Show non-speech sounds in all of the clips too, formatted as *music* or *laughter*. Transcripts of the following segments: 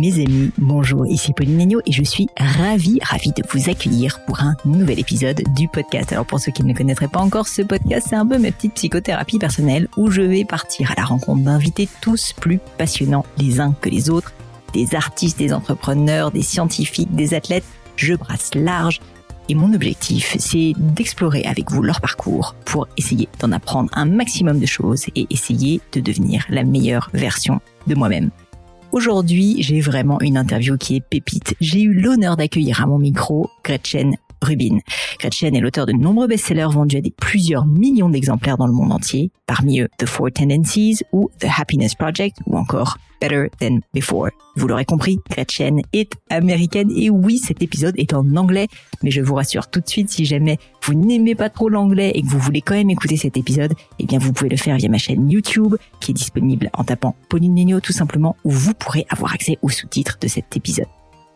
Mes amis, bonjour, ici Pauline Agneau et je suis ravie, ravie de vous accueillir pour un nouvel épisode du podcast. Alors pour ceux qui ne connaîtraient pas encore, ce podcast c'est un peu ma petite psychothérapie personnelle où je vais partir à la rencontre d'invités tous plus passionnants les uns que les autres, des artistes, des entrepreneurs, des scientifiques, des athlètes. Je brasse large et mon objectif, c'est d'explorer avec vous leur parcours pour essayer d'en apprendre un maximum de choses et essayer de devenir la meilleure version de moi-même. Aujourd'hui, j'ai vraiment une interview qui est pépite. J'ai eu l'honneur d'accueillir à mon micro Gretchen Rubin. Gretchen est l'auteur de nombreux best-sellers vendus à des plusieurs millions d'exemplaires dans le monde entier, parmi eux The Four Tendencies ou The Happiness Project ou encore Better Than Before. Vous l'aurez compris, Gretchen est américaine et oui, cet épisode est en anglais, mais je vous rassure tout de suite, si jamais vous n'aimez pas trop l'anglais et que vous voulez quand même écouter cet épisode, eh bien vous pouvez le faire via ma chaîne YouTube qui est disponible en tapant Pauline Negno tout simplement où vous pourrez avoir accès aux sous-titres de cet épisode.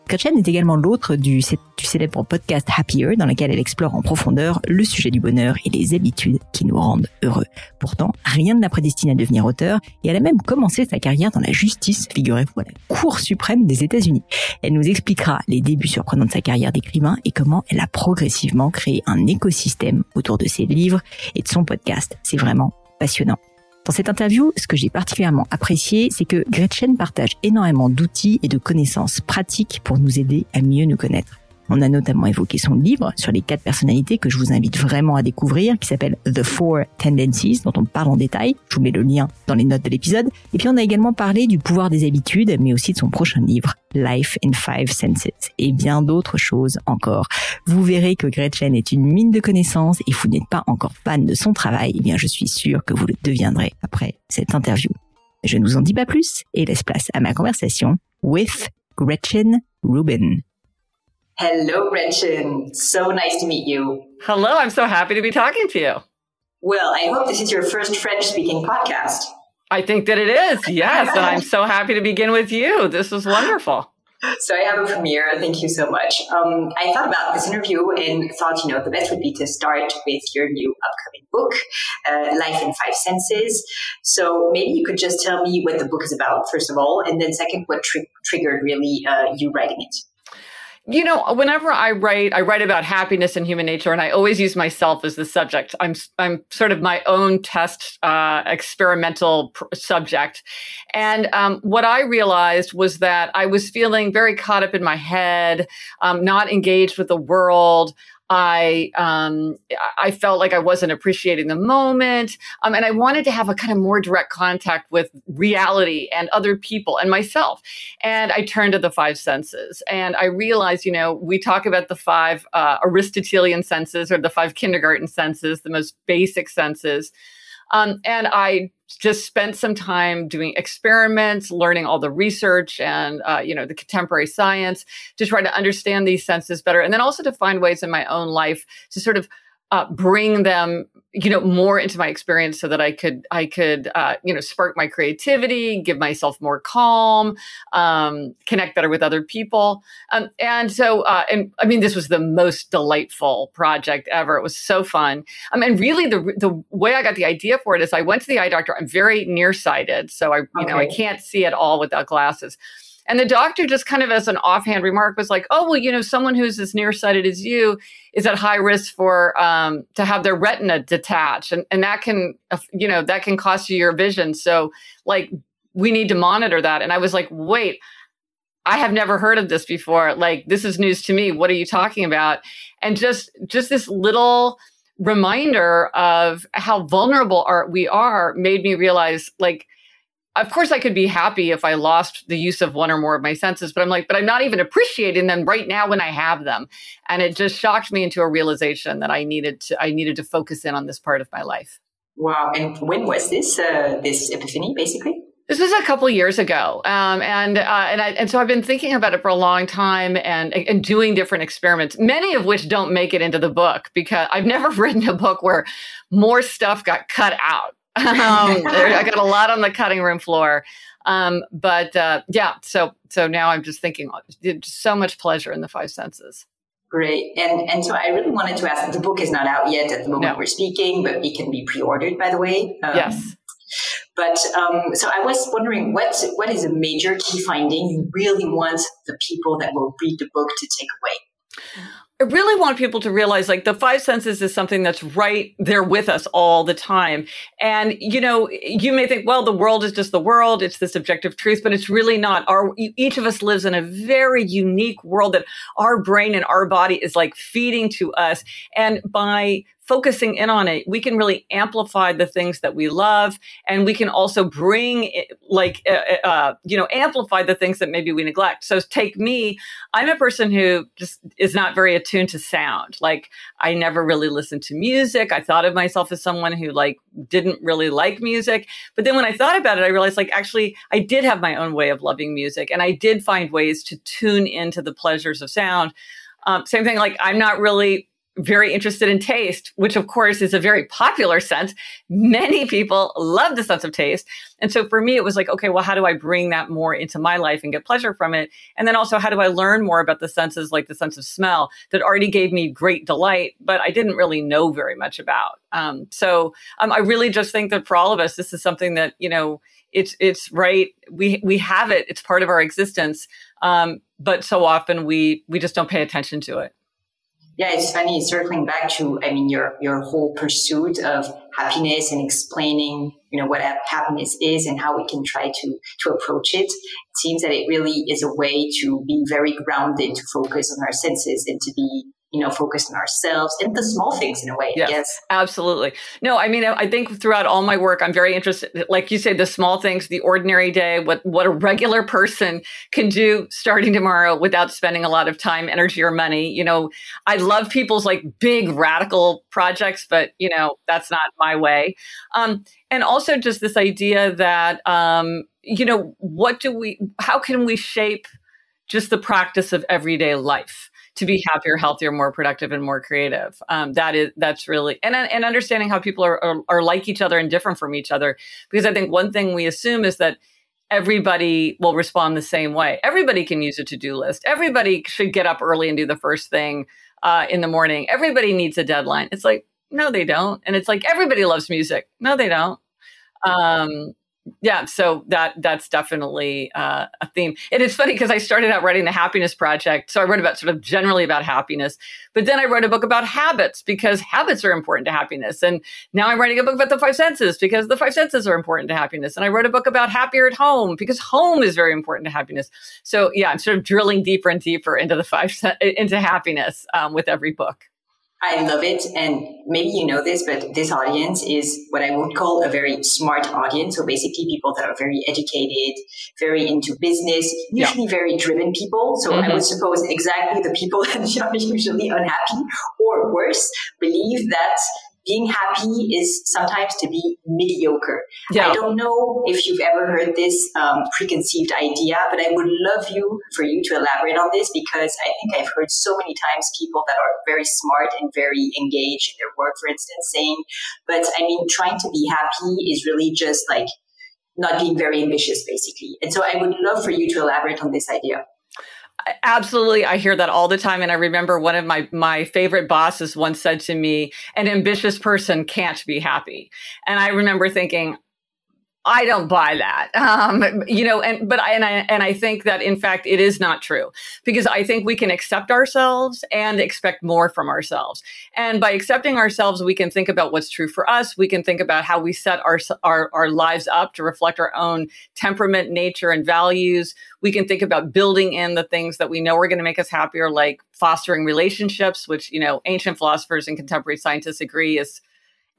Gretchen est également l'autre du, célèbre podcast Happier dans lequel elle explore en profondeur le sujet du bonheur et les habitudes qui nous rendent heureux. Pourtant, rien ne la prédestine à devenir auteur et elle a même commencé sa carrière dans la justice, figurez-vous, à la Cour suprême des États-Unis. Elle nous expliquera les débuts surprenants de sa carrière d'écrivain et comment elle a progressivement créé un écosystème autour de ses livres et de son podcast. C'est vraiment passionnant. Dans cette interview, ce que j'ai particulièrement apprécié, c'est que Gretchen partage énormément d'outils et de connaissances pratiques pour nous aider à mieux nous connaître. On a notamment évoqué son livre sur les quatre personnalités que je vous invite vraiment à découvrir, qui s'appelle The Four Tendencies, dont on parle en détail. Je vous mets le lien dans les notes de l'épisode. Et puis on a également parlé du pouvoir des habitudes, mais aussi de son prochain livre, Life in Five Senses, et bien d'autres choses encore. Vous verrez que Gretchen est une mine de connaissances et vous n'êtes pas encore fan de son travail, eh bien je suis sûre que vous le deviendrez après cette interview. Je ne vous en dis pas plus et laisse place à ma conversation with Gretchen Rubin. Hello, Gretchen. So nice to meet you. Hello, I'm so happy to be talking to you. Well, I hope this is your first French speaking podcast. I think that it is, yes. and I'm so happy to begin with you. This is wonderful. *laughs* So I have a premiere. Thank you so much. Um, I thought about this interview and thought, you know, the best would be to start with your new upcoming book, uh, Life in Five Senses. So maybe you could just tell me what the book is about, first of all, and then second, what tri- triggered really uh, you writing it you know whenever i write i write about happiness and human nature and i always use myself as the subject. I'm i'm sort of my own test uh, experimental pr- subject. And um, what i realized was that i was feeling very caught up in my head um, not engaged with the world I um, I felt like I wasn't appreciating the moment, um, and I wanted to have a kind of more direct contact with reality and other people and myself. And I turned to the five senses, and I realized, you know, we talk about the five uh, Aristotelian senses or the five kindergarten senses, the most basic senses. Um, and I just spent some time doing experiments, learning all the research and uh, you know the contemporary science to try to understand these senses better, and then also to find ways in my own life to sort of uh, bring them you know more into my experience so that i could i could uh, you know spark my creativity give myself more calm um, connect better with other people. Um, and so uh, and i mean this was the most delightful project ever. It was so fun. Um, and really the the way i got the idea for it is i went to the eye doctor. I'm very nearsighted so i you okay. know i can't see at all without glasses And the doctor just kind of as an offhand remark was like, oh, well, you know, someone who's as nearsighted as you is at high risk for um, to have their retina detached. And, and that can, you know, that can cost you your vision. So like we need to monitor that. And I was like, wait, I have never heard of this before. Like this is news to me. What are you talking about? And just just this little reminder of how vulnerable are, we are made me realize like of course I could be happy if I lost the use of one or more of my senses, but I'm like, but I'm not even appreciating them right now when I have them. And it just shocked me into a realization that I needed to I needed to focus in on this part of my life. Wow. And when was this uh, this epiphany basically? This was a couple years ago, um, and uh, and I, and so I've been thinking about it for a long time and and doing different experiments, many of which don't make it into the book because I've *laughs* never written a book where more stuff got cut out. Um, *laughs* I got a lot on the cutting room floor, um, but uh, yeah. So so now I'm just thinking, just so much pleasure in the five senses. Great. And and so I really wanted to ask the book is not out yet at the moment no. we're speaking, but it can be pre-ordered by the way. Um, yes. But um, so I was wondering what what is a major key finding you really want the people that will read the book to take away? I really want people to realize like the five senses is something that's right there with us all the time. And, you know, you may think, well, the world is just the world. It's this objective truth, but it's really not. Our, each of us lives in a very unique world that our brain and our body is like feeding to us. And by focusing in on it, we can really amplify the things that we love, and we can also bring, it, like, uh, uh, uh, you know, amplify the things that maybe we neglect. So, take me. I'm a person who just is not very attuned to sound. Like, I never really listened to music. I thought of myself as someone who like didn't really like music, but then when I thought about it, I realized like actually I did have my own way of loving music, and I did find ways to tune into the pleasures of sound. Um, same thing, like I'm not really very interested in taste, which of course is a very popular sense. Many people love the sense of taste. And so for me, it was like, okay, well, how do I bring that more into my life and get pleasure from it? And then also, how do I learn more about the senses, like the sense of smell that already gave me great delight, but I didn't really know very much about. Um, so um, I really just think that for all of us, this is something that, you know, it's, it's right. We, we have it. It's part of our existence. Um, but so often we, we just don't pay attention to it yeah, it's funny circling back to, I mean, your, your whole pursuit of happiness and explaining, you know, what happiness is and how we can try to, to approach it. It seems that it really is a way to be very grounded, to focus on our senses and to be you know, focused on ourselves and the small things in a way, yes, guess. Absolutely. No, I mean, I think throughout all my work, I'm very interested, like you say, the small things, the ordinary day, what, what a regular person can do starting tomorrow without spending a lot of time, energy, or money. You know, I love people's like big radical projects, but, you know, that's not my way. Um, and also just this idea that, um, you know, what do we, how can we shape just the practice of everyday life? To be happier, healthier, more productive, and more creative. Um, that is that's really and and understanding how people are, are, are like each other and different from each other. Because I think one thing we assume is that everybody will respond the same way. Everybody can use a to do list. Everybody should get up early and do the first thing uh, in the morning. Everybody needs a deadline. It's like no, they don't. And it's like everybody loves music. No, they don't. Um, yeah so that that's definitely uh, a theme. And it is funny because i started out writing the happiness project so i wrote about sort of generally about happiness but then i wrote a book about habits because habits are important to happiness and now i'm writing a book about the five senses because the five senses are important to happiness and i wrote a book about happier at home because home is very important to happiness. So yeah i'm sort of drilling deeper and deeper into the five into happiness um, with every book I love it. And maybe you know this, but this audience is what I would call a very smart audience. So basically people that are very educated, very into business, usually yeah. very driven people. So mm-hmm. I would suppose exactly the people *laughs* that are usually unhappy or worse believe that being happy is sometimes to be mediocre. Yeah. I don't know if you've ever heard this um, preconceived idea, but I would love you for you to elaborate on this because I think I've heard so many times people that are very smart and very engaged in their work, for instance, saying, but I mean, trying to be happy is really just like not being very ambitious, basically. And so I would love for you to elaborate on this idea. Absolutely. I hear that all the time. And I remember one of my, my favorite bosses once said to me, an ambitious person can't be happy. And I remember thinking, I don't buy that. *laughs* Um, you know, and but I and I and I think that in fact it is not true because I think we can accept ourselves and expect more from ourselves. And by accepting ourselves, we can think about what's true for us. We can think about how we set our our, our lives up to reflect our own temperament, nature, and values. We can think about building in the things that we know are going to make us happier, like fostering relationships, which you know ancient philosophers and contemporary scientists agree is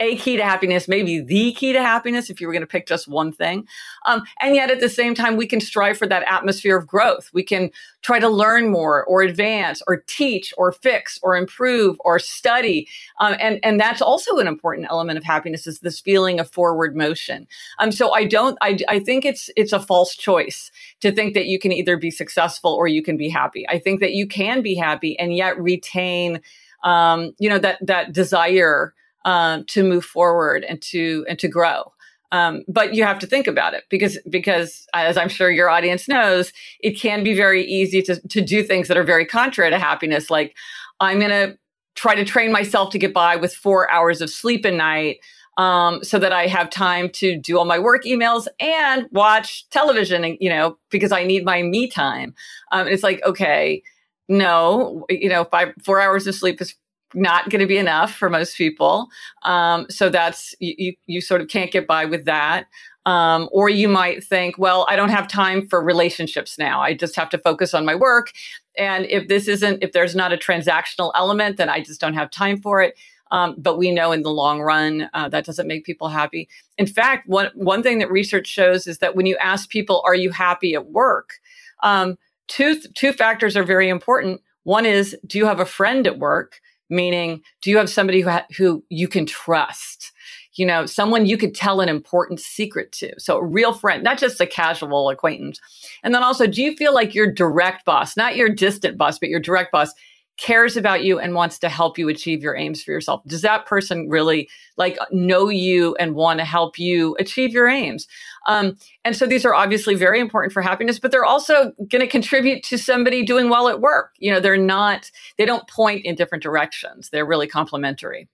a key to happiness, maybe the key to happiness if you were going to pick just one thing. Um, and yet at the same time, we can strive for that atmosphere of growth. We can try to learn more or advance or teach or fix or improve or study. Um, and, and that's also an important element of happiness is this feeling of forward motion. Um, so I don't, I, I think it's, it's a false choice to think that you can either be successful or you can be happy. I think that you can be happy and yet retain, um, you know, that, that desire um, to move forward and to and to grow. Um, but you have to think about it because because as I'm sure your audience knows, it can be very easy to to do things that are very contrary to happiness. Like I'm going to try to train myself to get by with four hours of sleep a night. Um, so that I have time to do all my work emails and watch television, and, you know, because I need my me time. Um, it's like, okay, no, you know, five, four hours of sleep is not going to be enough for most people. Um, so that's you, you, sort of can't get by with that. Um, or you might think, well, I don't have time for relationships now. I just have to focus on my work. And if this isn't, if there's not a transactional element, then I just don't have time for it. Um, but we know in the long run uh, that doesn't make people happy. In fact, one one thing that research shows is that when you ask people, "Are you happy at work?" Um, two two factors are very important. One is, do you have a friend at work? Meaning do you have somebody who ha- who you can trust? You know someone you could tell an important secret to. So a real friend not just a casual acquaintance. And then also do you feel like your direct boss not your distant boss but your direct boss cares about you and wants to help you achieve your aims for yourself does that person really like know you and want to help you achieve your aims um, and so these are obviously very important for happiness but they're also going to contribute to somebody doing well at work you know they're not they don't point in different directions they're really complementary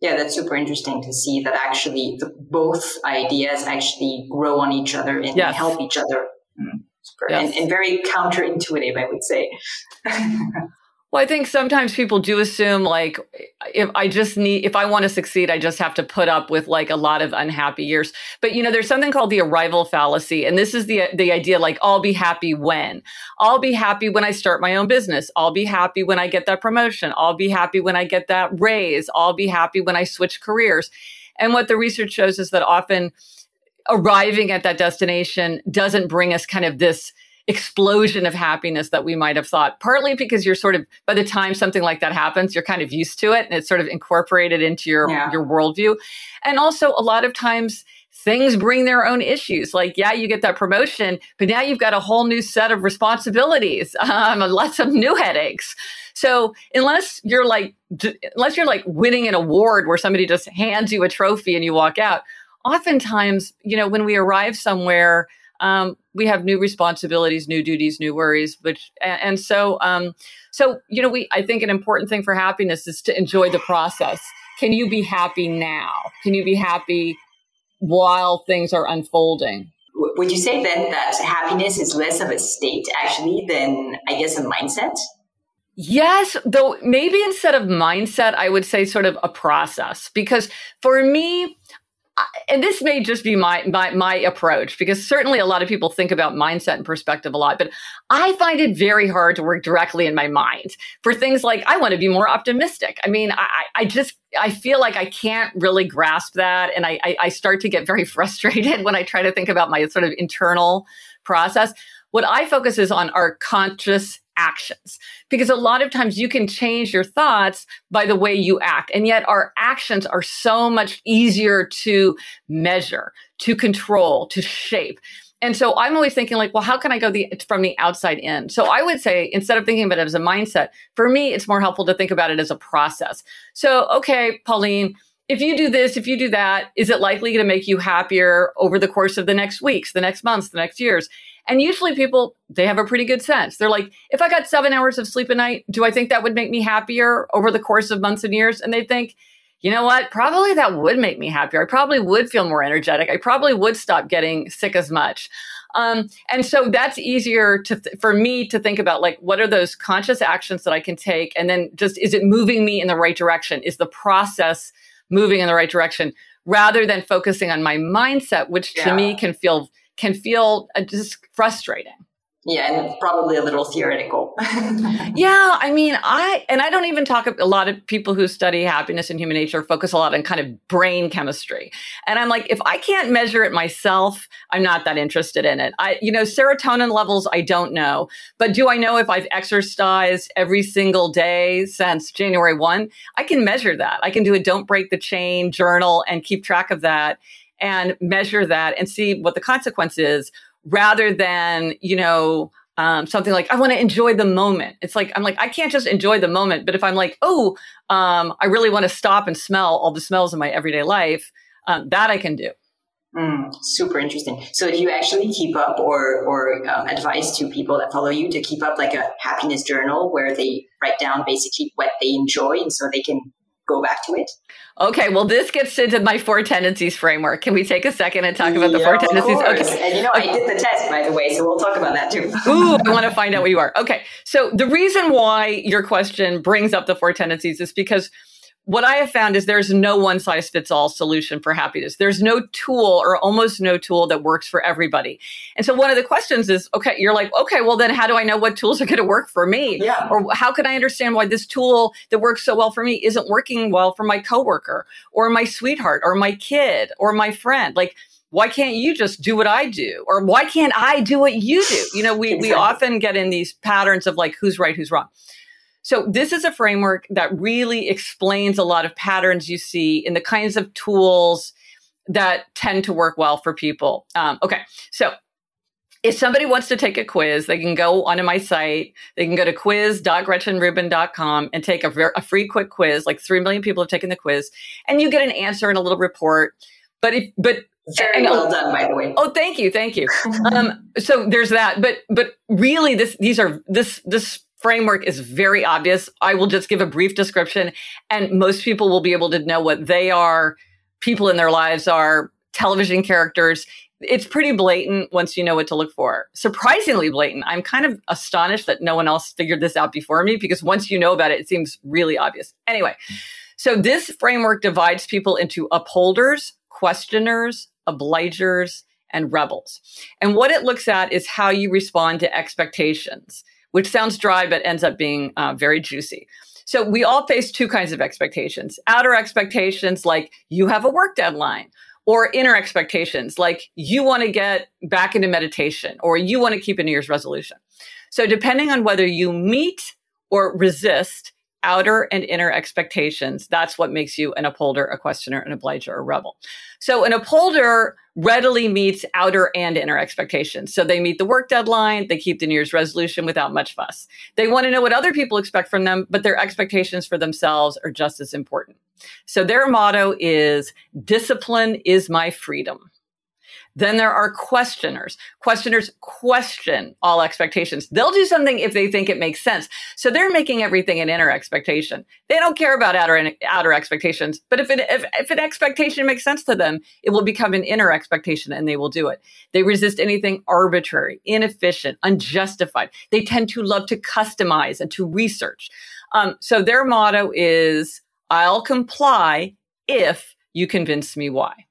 yeah, that's super interesting to see that actually the, both ideas actually grow on each other and yes. help each other. Mm, yes. and, and, very counterintuitive, I would say. *laughs* Well, I think sometimes people do assume like if I just need if I want to succeed, I just have to put up with like a lot of unhappy years. But you know, there's something called the arrival fallacy, and this is the the idea like I'll be happy when I'll be happy when I start my own business. I'll be happy when I get that promotion. I'll be happy when I get that raise. I'll be happy when I switch careers. And what the research shows is that often arriving at that destination doesn't bring us kind of this explosion of happiness that we might have thought. Partly because you're sort of by the time something like that happens, you're kind of used to it and it's sort of incorporated into your yeah. your worldview. And also a lot of times things bring their own issues. Like, yeah, you get that promotion, but now you've got a whole new set of responsibilities, *laughs* um, lots of new headaches. So unless you're like, unless you're like winning an award where somebody just hands you a trophy and you walk out, oftentimes, you know, when we arrive somewhere, um, we have new responsibilities, new duties, new worries, which and, and so um, so you know we I think an important thing for happiness is to enjoy the process. Can you be happy now? Can you be happy while things are unfolding? Would you say then that happiness is less of a state actually than I guess a mindset? Yes, though maybe instead of mindset, I would say sort of a process. Because for me, and this may just be my, my my approach because certainly a lot of people think about mindset and perspective a lot but i find it very hard to work directly in my mind for things like i want to be more optimistic. I mean i, I just i feel like i can't really grasp that and I, I, I start to get very *laughs* frustrated when i try to think about my sort of internal process. What i focus is on our conscious actions. Because a lot of times you can change your thoughts by the way you act and yet our actions are so much easier to measure to control to shape. And so i'm always thinking like well how can i go the, from the outside in? So i would say instead of thinking about it as a mindset for me it's more helpful to think about it as a process. So okay pauline if you do this, if you do that, is it likely to make you happier over the course of the next weeks, the next months, the next years? And usually people, they have a pretty good sense. They're like, if I got seven hours of sleep a night, do I think that would make me happier over the course of months and years? And they think, you know what? Probably that would make me happier. I probably would feel more energetic. I probably would stop getting sick as much. Um, and so that's easier to th- for me to think about like what are those conscious actions that I can take, and then just is it moving me in the right direction? Is the process moving in the right direction rather than focusing on my mindset, which to me can feel can feel uh, just frustrating. Yeah, and probably a little theoretical. *laughs* yeah, I mean, I and I don't even talk a lot of people who study happiness and human nature focus a lot on kind of brain chemistry. And I'm like, if I can't measure it myself, I'm not that interested in it. I you know, serotonin levels I don't know, but do I know if I've exercised every single day since January 1? I can measure that. I can do a don't break the chain journal and keep track of that and measure that and see what the consequence is rather than, you know, um, something like I want to enjoy the moment. It's like I'm like I can't just enjoy the moment, but if I'm like, oh, um, I really want to stop and smell all the smells in my everyday life, um, that I can do. Mm, super interesting. So, do you actually keep up or or um, advise to people that follow you to keep up like a happiness journal where they write down basically what they enjoy, and so they can go back to it? Okay, well, this gets into my four tendencies framework. Can we take a second and talk about the four tendencies? Okay. And you know, I did the test, by the way, so we'll talk about that too. Ooh, I want to find out what you are. Okay, so the reason why your question brings up the four tendencies is because what I have found is there's no one size fits all solution for happiness. There's no tool or almost no tool that works for everybody. And so one of the questions is, okay, you're like, okay, well then how do I know what tools are going to work for me? Yeah. Or how can I understand why this tool that works so well for me isn't working well for my coworker or my sweetheart or my kid or my friend? Like, why can't you just do what I do? Or why can't I do what you do? You know, we, exactly. we often get in these patterns of like, who's right, who's wrong. So this is a framework that really explains a lot of patterns you see in the kinds of tools that tend to work well for people. Um, okay, so if somebody wants to take a quiz, they can go onto my site. They can go to quiz.gretchenrubin.com and take a, ver- a free quick quiz. Like three million people have taken the quiz, and you get an answer and a little report. But if but very well done, by the way. Oh, thank you, thank you. *laughs* um, so there's that. But but really, this these are this this framework is very obvious. I will just give a brief description, and most people will be able to know what they are, people in their lives are, television characters. It's pretty blatant once you know what to look for. Surprisingly blatant. I'm kind of astonished that no one else figured this out before me because once you know about it, it seems really obvious. Anyway, so this framework divides people into upholders, questioners, obligers, and rebels. And what it looks at is how you respond to expectations which sounds dry but ends up being uh, very juicy. So we all face two kinds of expectations outer expectations, like you have a work deadline, or inner expectations, like you want to get back into meditation or you want to keep a New Year's resolution. So depending on whether you meet or resist outer and inner expectations, that's what makes you an upholder, a questioner, an obliger, a rebel. So an upholder readily meets outer and inner expectations. So they meet the work deadline, they keep the New Year's resolution without much fuss. They want to know what other people expect from them, but their expectations for themselves are just as important. So their motto is discipline is my freedom. Then there are questioners. Questioners question all expectations. They'll do something if they think it makes sense. So they're making everything an inner expectation. They don't care about outer outer expectations. But if, it, if, if an expectation makes sense to them, it will become an inner expectation and they will do it. They resist anything arbitrary, inefficient, unjustified. They tend to love to customize and to research. Um, so their motto is, I'll comply if you convince me why.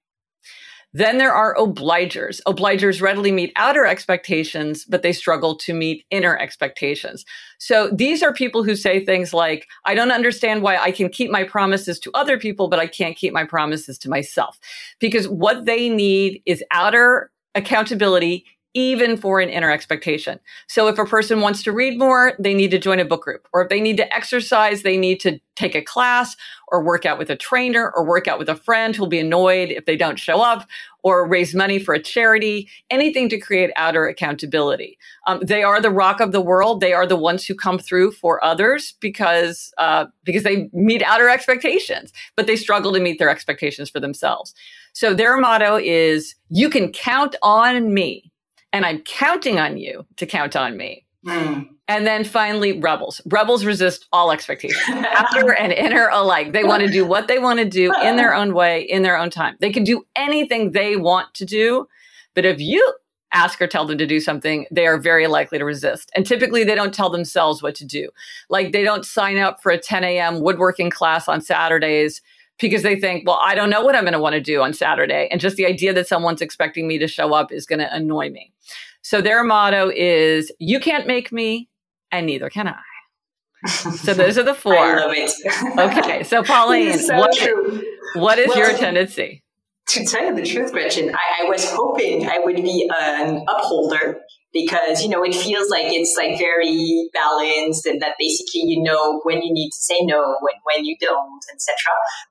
Then there are obligers. Obligers readily meet outer expectations, but they struggle to meet inner expectations. So these are people who say things like, I don't understand why I can keep my promises to other people, but I can't keep my promises to myself. Because what they need is outer accountability even for an inner expectation. So if a person wants to read more, they need to join a book group. Or if they need to exercise, they need to take a class or work out with a trainer or work out with a friend who'll be annoyed if they don't show up or raise money for a charity, anything to create outer accountability. Um, they are the rock of the world. They are the ones who come through for others because, uh, because they meet outer expectations, but they struggle to meet their expectations for themselves. So their motto is, you can count on me and I'm counting on you to count on me. Mm. And then finally, rebels. Rebels resist all expectations, outer *laughs* and inner alike. They want to do what they want to do in their own way, in their own time. They can do anything they want to do. But if you ask or tell them to do something, they are very likely to resist. And typically, they don't tell themselves what to do. Like they don't sign up for a 10 a.m. woodworking class on Saturdays because they think, well, I don't know what I'm going to want to do on Saturday. And just the idea that someone's expecting me to show up is going to annoy me. So their motto is, you can't make me, and neither can I. *laughs* So those are the four. I love it. *laughs* okay. So Pauline, so what, what is well, your tendency? To tell you the truth, Gretchen, I, I was hoping I would be an upholder because you know it feels like it's like very balanced and that basically you know when you need to say no when when you don't etc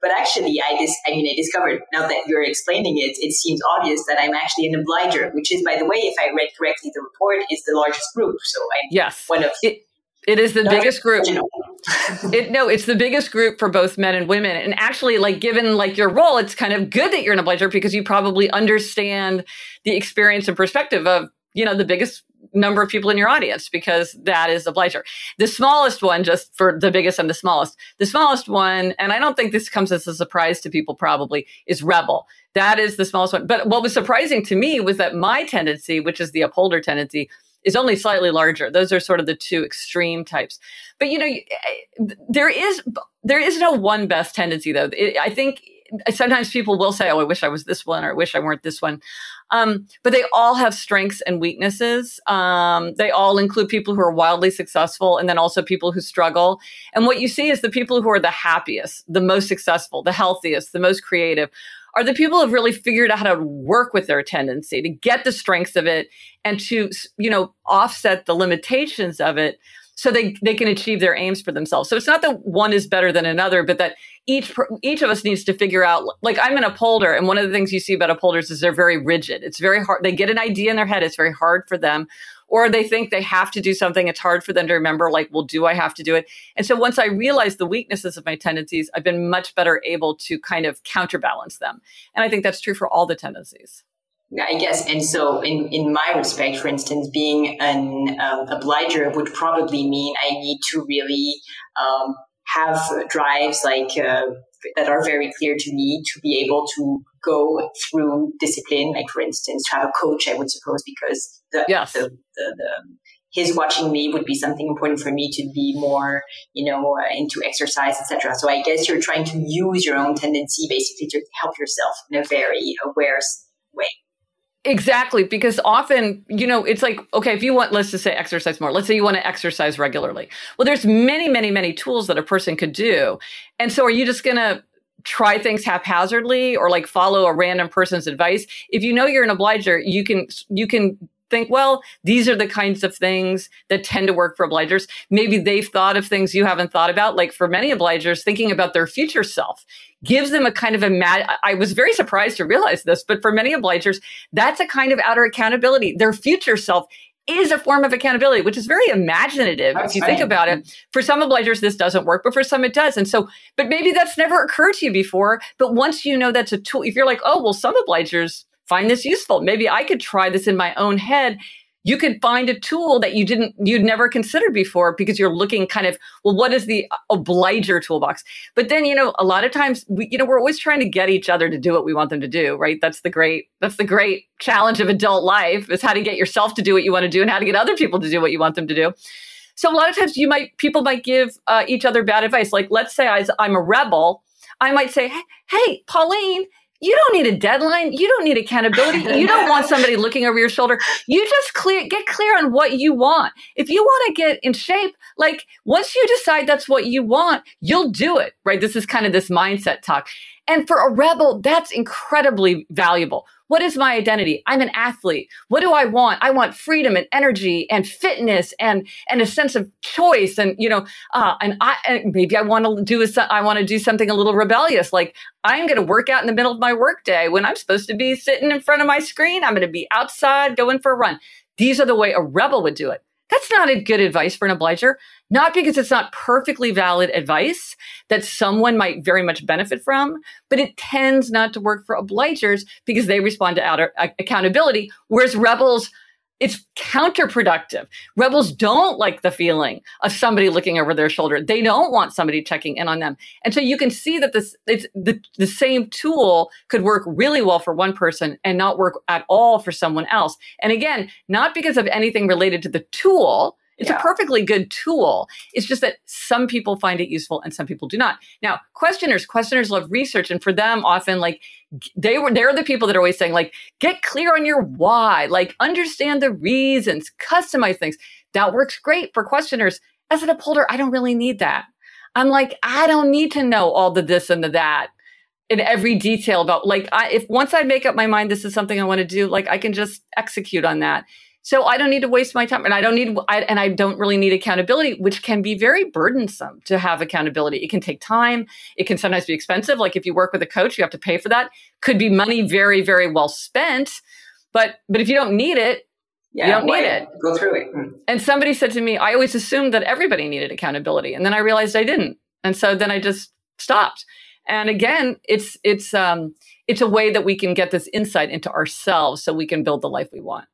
but actually i just i mean i discovered now that you're explaining it it seems obvious that i'm actually an obliger which is by the way if i read correctly the report is the largest group so i'm yes one of it, it is the biggest group. *laughs* it, no, it's the biggest group for both men and women. And actually, like given like your role, it's kind of good that you're an obliger because you probably understand the experience and perspective of you know the biggest number of people in your audience because that is obliger. The smallest one, just for the biggest and the smallest, the smallest one, and I don't think this comes as a surprise to people probably, is rebel. That is the smallest one. But what was surprising to me was that my tendency, which is the upholder tendency, is only slightly larger. Those are sort of the two extreme types. But you know, eh, there is there is no one best tendency though. I think sometimes people will say, "Oh, I wish I was this one," or "I wish I weren't this one." Um, but they all have strengths and weaknesses. Um, they all include people who are wildly successful and then also people who struggle. And what you see is the people who are the happiest, the most successful, the healthiest, the most creative are the people who have really figured out how to work with their tendency to get the strengths of it and to, you know, offset the limitations of it so they, they can achieve their aims for themselves. So it's not that one is better than another, but that each each of us needs to figure out. Like I'm an upholder, and one of the things you see about upholders is they're very rigid. It's very hard. They get an idea in their head. It's very hard for them, or they think they have to do something. It's hard for them to remember. Like, well, do I have to do it? And so once I realize the weaknesses of my tendencies, I've been much better able to kind of counterbalance them. And I think that's true for all the tendencies. I guess, and so in, in my respect, for instance, being an um, obliger would probably mean I need to really um, have drives like uh, that are very clear to me to be able to go through discipline. Like for instance, to have a coach, I would suppose, because the, yes. the, the, the his watching me would be something important for me to be more, you know, uh, into exercise, etc. So I guess you're trying to use your own tendency basically to help yourself in a very aware way. Exactly, because often, you know, it's like, okay, if you want, let's just say exercise more, let's say you want to exercise regularly. Well, there's many, many, many tools that a person could do. And so are you just going to try things haphazardly or like follow a random person's advice? If you know you're an obliger, you can, you can think, well, these are the kinds of things that tend to work for obligers. Maybe they've thought of things you haven't thought about. Like for many obligers, thinking about their future self gives them a kind of a mad. I was very surprised to realize this, but for many obligers, that's a kind of outer accountability. Their future self is a form of accountability, which is very imaginative if you think about it. For some obligers, this doesn't work, but for some it does. And so, but maybe that's never occurred to you before. But once you know that's a tool, if you're like, oh, well, some obligers find this useful. Maybe I could try this in my own head. You could find a tool that you didn't, you'd never considered before because you're looking kind of, well, what is the obliger toolbox? But then, you know, a lot of times we, you know, we're always trying to get each other to do what we want them to do, right? That's the great, that's the great challenge of adult life is how to get yourself to do what you want to do and how to get other people to do what you want them to do. So a lot of times you might, people might give uh, each other bad advice. Like, let's say I, I'm a rebel. I might say, hey, Pauline, you don't need a deadline. You don't need accountability. You don't want *laughs* somebody looking over your shoulder. You just clear, get clear on what you want. If you want to get in shape, like once you decide that's what you want, you'll do it, right? This is kind of this mindset talk. And for a rebel, that's incredibly valuable. What is my identity? I'm an athlete. What do I want? I want freedom and energy and fitness and and a sense of choice and you know uh, and I and maybe I want to do a, I want to do something a little rebellious like I'm going to work out in the middle of my workday when I'm supposed to be sitting in front of my screen. I'm going to be outside going for a run. These are the way a rebel would do it. That's not a good advice for an obliger, not because it's not perfectly valid advice that someone might very much benefit from, but it tends not to work for obligers because they respond to outer uh, accountability, whereas rebels it's counterproductive. Rebels don't like the feeling of somebody looking over their shoulder. They don't want somebody checking in on them. And so you can see that this it's the, the same tool could work really well for one person and not work at all for someone else. And again, not because of anything related to the tool. It's yeah. a perfectly good tool. It's just that some people find it useful and some people do not. Now, questioners, questioners love research. And for them, often like they were they're the people that are always saying like get clear on your why like understand the reasons customize things that works great for questioners as an upholder i don't really need that i'm like i don't need to know all the this and the that in every detail about like I, if once i make up my mind this is something i want to do like i can just execute on that so I don't need to waste my time and I don't need, I, and I don't really need accountability, which can be very burdensome to have accountability. It can take time. It can sometimes be expensive. Like if you work with a coach, you have to pay for that. Could be money very, very well spent. But, but if you don't need it, yeah, you don't need it. Go through it. Mm. And somebody said to me, I always assumed that everybody needed accountability. And then I realized I didn't. And so then I just stopped. And again, it's, it's, um, it's a way that we can get this insight into ourselves so we can build the life we want.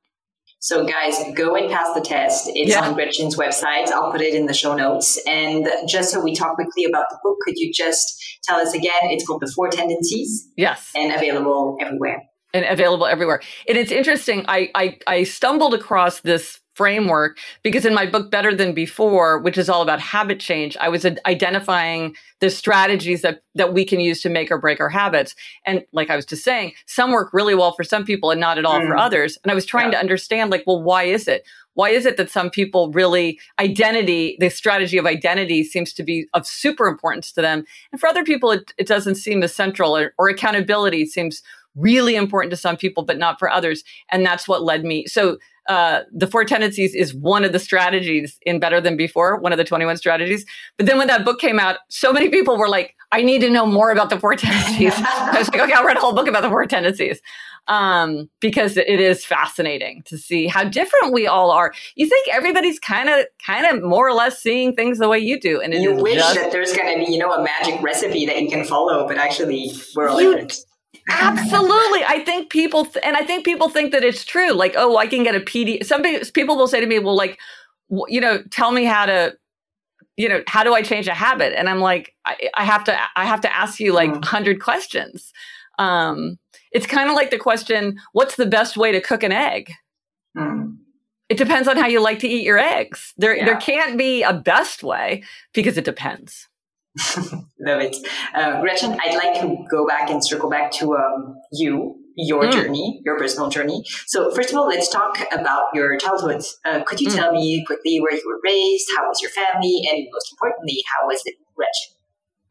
So, guys, go and pass the test. It's yeah. on Gretchen's website. I'll put it in the show notes. And just so we talk quickly about the book, could you just tell us again? It's called The Four Tendencies. Yes. And available everywhere. And available everywhere. And it's interesting. I, I, I stumbled across this framework because in my book better than before which is all about habit change i was identifying the strategies that that we can use to make or break our habits. And like i was just saying some work really well for some people and not at all mm. for others. And i was trying yeah. to understand like well why is it? Why is it that some people really identity the strategy of identity seems to be of super importance to them? And for other people it, it doesn't seem as central or, or accountability seems really important to some people but not for others. And that's what led me so uh, the four tendencies is one of the strategies in Better Than Before, one of the 21 strategies. But then when that book came out, so many people were like, I need to know more about the four *laughs* tendencies. I was like, okay, I'll read a whole book about the four tendencies. Um, because it is fascinating to see how different we all are. You think everybody's kind of, kind of more or less seeing things the way you do. And you wish just, that there's going to be, you know, a magic recipe that you can follow, but actually we're all you, different. Absolutely. I think people, th- and I think people think that it's true. Like, oh, I can get a PD. Some people will say to me, well, like, you know, tell me how to, you know, how do I change a habit? And I'm like, I, I have to, I have to ask you like a hundred questions. Um, it's kind of like the question, what's the best way to cook an egg? Mm. It depends on how you like to eat your eggs. There, yeah. there can't be a best way because it depends. *laughs* Love it. Uh, Gretchen, I'd like to go back and circle back to um, you, your mm. journey, your personal journey. So, first of all, let's talk about your childhood. Uh, could you mm. tell me quickly where you were raised? How was your family? And most importantly, how was it, Gretchen?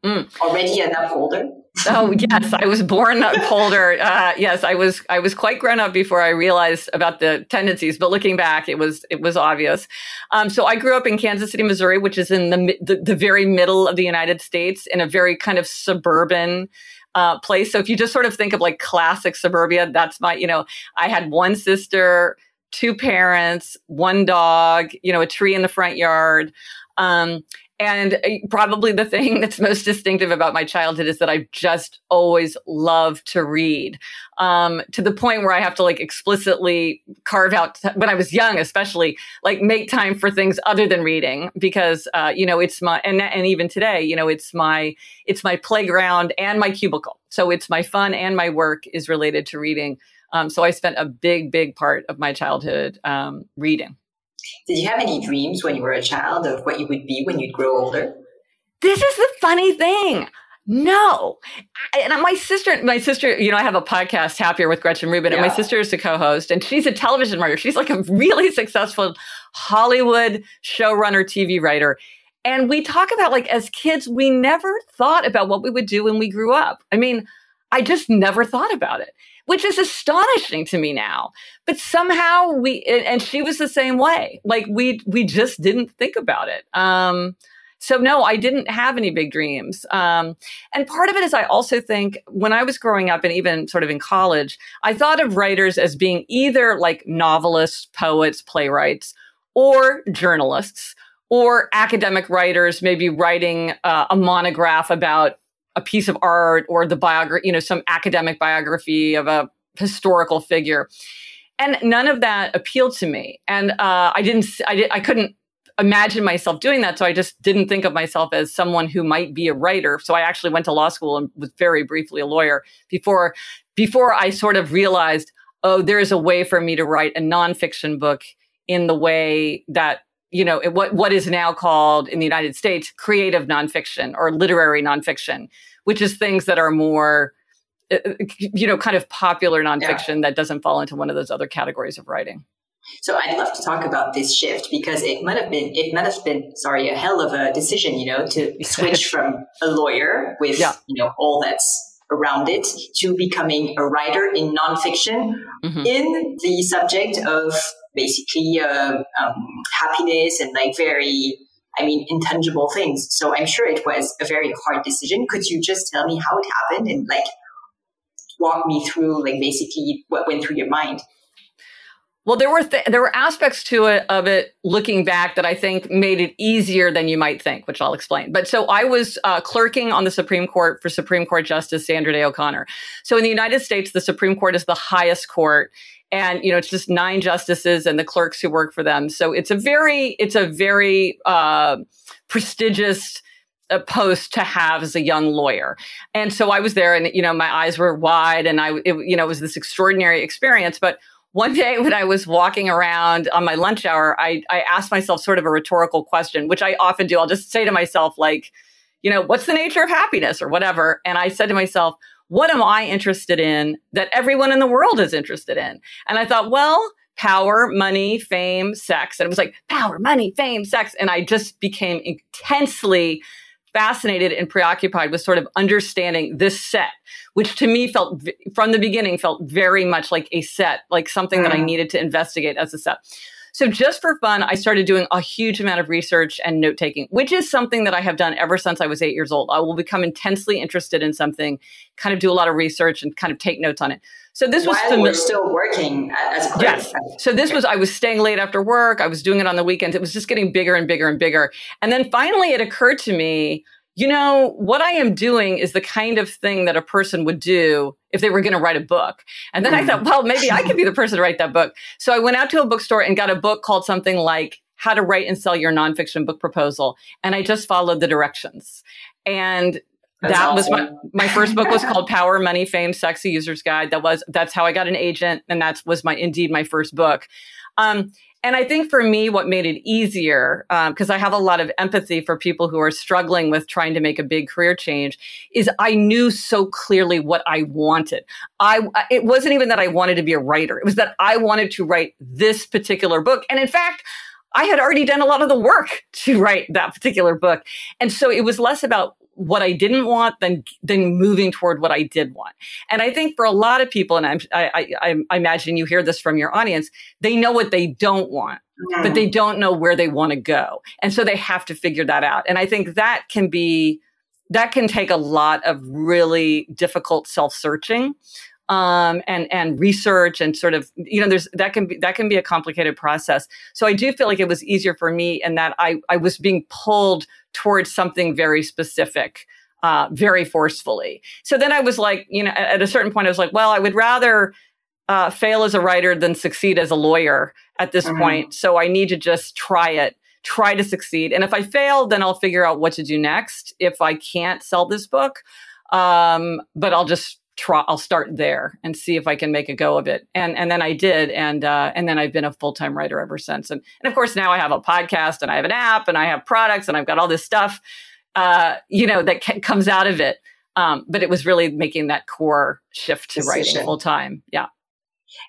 Mm. Already an upholder? oh yes, I was born upholder. *laughs* Uh, yes, I was. I was quite grown up before I realized about the tendencies. But looking back, it was it was obvious. Um, so I grew up in Kansas City, Missouri, which is in the, the, the very middle of the United States, in a very kind of suburban uh, place. So if you just sort of think of like classic suburbia, that's my. You know, I had one sister, two parents, one dog. You know, a tree in the front yard. Um, and uh, probably the thing *laughs* that's most distinctive about my childhood is that I just always loved to read um, to the point where I have to like explicitly carve out when I was young, especially like make time for things other than reading because, uh, you know, it's my, and, and even today, you know, it's my, it's my playground and my cubicle. So it's my fun and my work is related to reading. Um, so I spent a big, big part of my childhood um, reading. Did you have any dreams when you were a child of what you would be when you'd grow older? This is the funny thing. No. And my sister, my sister, you know, I have a podcast, Happier with Gretchen Rubin, yeah. and my sister is the co host, and she's a television writer. She's like a really successful Hollywood showrunner, TV writer. And we talk about like as kids, we never thought about what we would do when we grew up. I mean, I just never thought about it which is astonishing to me now. But somehow we, and she was the same way. Like we, we just didn't think about it. Um, so no, I didn't have any big dreams. Um, and part of it is I also think when I was growing up and even sort of in college, I thought of writers as being either like novelists, poets, playwrights, or journalists, or academic writers, maybe writing uh, a monograph about a piece of art or the biography, you know, some academic biography of a historical figure. And none of that appealed to me. And uh, I didn't, I, did, I couldn't imagine myself doing that. So I just didn't think of myself as someone who might be a writer. So I actually went to law school and was very briefly a lawyer before, before I sort of realized, oh, there is a way for me to write a nonfiction book in the way that you know what what is now called in the United States creative nonfiction or literary nonfiction, which is things that are more uh, uh, you know kind of popular nonfiction yeah. that doesn't fall into one of those other categories of writing. So I'd love to talk about this shift because it might have been it might have been sorry a hell of a decision, you know, to *laughs* switch from a lawyer with yeah. you know all that's around it to becoming a writer in nonfiction mm-hmm. in the subject of basically uh, um, happiness and like very I mean, intangible things. So I'm sure it was a very hard decision. Could you just tell me how it happened and like walk me through like basically what went through your mind? Well, there were th- there were aspects to it of it looking back that I think made it easier than you might think, which I'll explain. But so I was uh, clerking on the Supreme Court for Supreme Court Justice Sandra Day O'Connor. So in the United States, the Supreme Court is the highest court, and you know it's just nine justices and the clerks who work for them. So it's a very it's a very uh, prestigious a post to have as a young lawyer. And so I was there and, you know, my eyes were wide and I, it, you know, it was this extraordinary experience. But one day *laughs* when I was walking around on my lunch hour, I, I asked myself sort of a rhetorical question, which I often do. I'll just say to myself, like, you know, what's the nature of happiness or whatever? And I said to myself, what am I interested in that everyone in the world is interested in? And I thought, well, power, money, fame, sex. And it was like power, money, fame, sex. And I just became intensely fascinated and preoccupied with sort of understanding this set, which to me felt from the beginning felt very much like a set, like something that I mm. needed to investigate as a set. So just for fun, I started doing a huge amount of research and note taking, which is something that I have done ever since I was eight years old. I will become intensely interested in something, kind of do a lot of research and kind of take notes on it. So this was While we're still working as a yes. So this was I was staying late after work. I was doing it on the weekends. It was just getting bigger and bigger and bigger. And then finally, it occurred to me you know, what I am doing is the kind of thing that a person would do if they were going to write a book. And then mm. I thought, well, maybe I could be the person to write that book. So I went out to a bookstore and got a book called something like How to Write and Sell Your Nonfiction Book Proposal. And I just followed the directions. And that's that awesome. was my, my first book was called Power, Money, Fame, Sex: A User's Guide. That was, that's how I got an agent. And that was my, indeed my first book. Um, and I think for me, what made it easier, because um, I have a lot of empathy for people who are struggling with trying to make a big career change, is I knew so clearly what I wanted. I it wasn't even that I wanted to be a writer; it was that I wanted to write this particular book. And in fact, I had already done a lot of the work to write that particular book, and so it was less about what I didn't want than than moving toward what I did want. And I think for a lot of people, and I'm, I, I, I imagine you hear this from your audience, they know what they don't want, mm. but they don't know where they want to go, and so they have to figure that out. And I think that can be that can take a lot of really difficult self searching um, and and research and sort of you know there's that can be that can be a complicated process. So I do feel like it was easier for me in that I I was being pulled towards something very specific. Uh, very forcefully. So then I was like, you know, at a certain point, I was like, well, I would rather uh, fail as a writer than succeed as a lawyer at this mm-hmm. point. So I need to just try it, try to succeed. And if I fail, then I'll figure out what to do next. If I can't sell this book, um, but I'll just try I'll start there and see if I can make a go of it. And and then I did and uh, and then I've been a full-time writer ever since. And and of course now I have a podcast and I have an app and I have products and I've got all this stuff uh, you know that c- comes out of it. Um, but it was really making that core shift to Decision. writing full time. Yeah.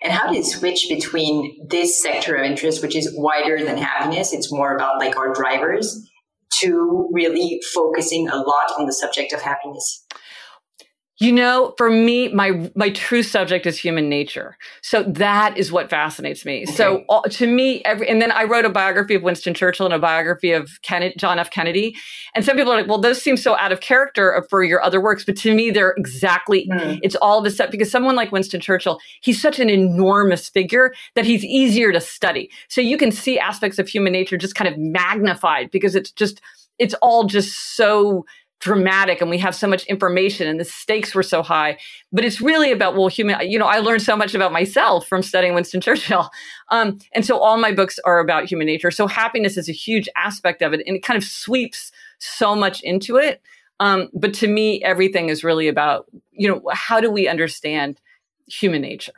And how did it switch between this sector of interest, which is wider than happiness? It's more about like our drivers to really focusing a lot on the subject of happiness. You know, for me, my my true subject is human nature. So that is what fascinates me. Okay. So uh, to me, every and then I wrote a biography of Winston Churchill and a biography of Kennedy, John F. Kennedy. And some people are like, "Well, those seem so out of character for your other works," but to me, they're exactly. Mm. It's all the set because someone like Winston Churchill, he's such an enormous figure that he's easier to study. So you can see aspects of human nature just kind of magnified because it's just it's all just so dramatic and we have so much information and the stakes were so high. But it's really about, well, human, you know, I learned so much about myself from studying Winston Churchill. *laughs* Um, and so all my books are about human nature. So happiness is a huge aspect of it and it kind of sweeps so much into it. Um, but to me, everything is really about, you know, how do we understand human nature?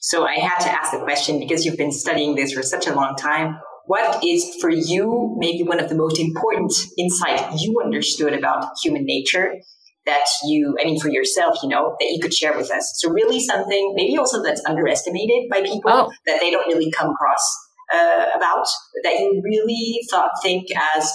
So I had to ask the question because you've been studying this for such a long time. What is for you maybe one of the most important insight you understood about human nature that you, I mean, for yourself, you know, that you could share with us? So really something maybe also that's underestimated by people oh. that they don't really come across uh, about that you really thought think as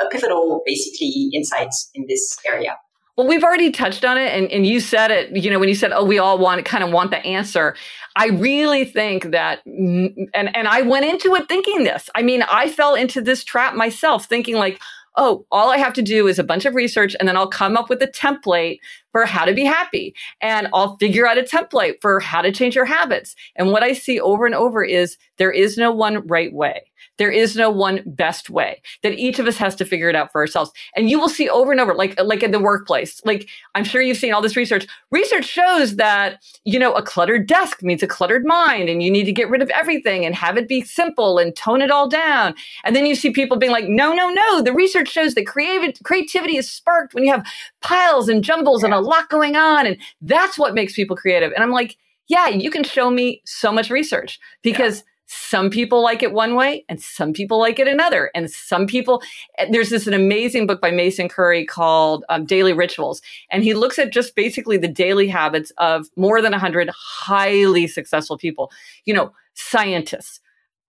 a, a pivotal, basically, insights in this area. Well, we've already touched on it, and, and you said it, you know, when you said, oh, we all want kind of want the answer. I really think that, and, and I went into it thinking this. I mean, I fell into this trap myself, thinking like, oh, all I have to do is a bunch of research and then I'll come up with a template for how to be happy. And I'll figure out a template for how to change your habits. And what I see over and over is there is no one right way. There is no one best way that each of us has to figure it out for ourselves. And you will see over and over, like, like in the workplace, like I'm sure you've seen all this research. Research shows that, you know, a cluttered desk means a cluttered mind and you need to get rid of everything and have it be simple and tone it all down. And then you see people being like, no, no, no. The research shows that creative creativity is sparked when you have piles and jumbles and a lot going on. And that's what makes people creative. And I'm like, yeah, you can show me so much research because yeah some people like it one way and some people like it another. And some people, there's this an amazing book by Mason Currey called um, Daily Rituals. And he looks at just basically the daily habits of more than 100 highly successful people, you know, scientists,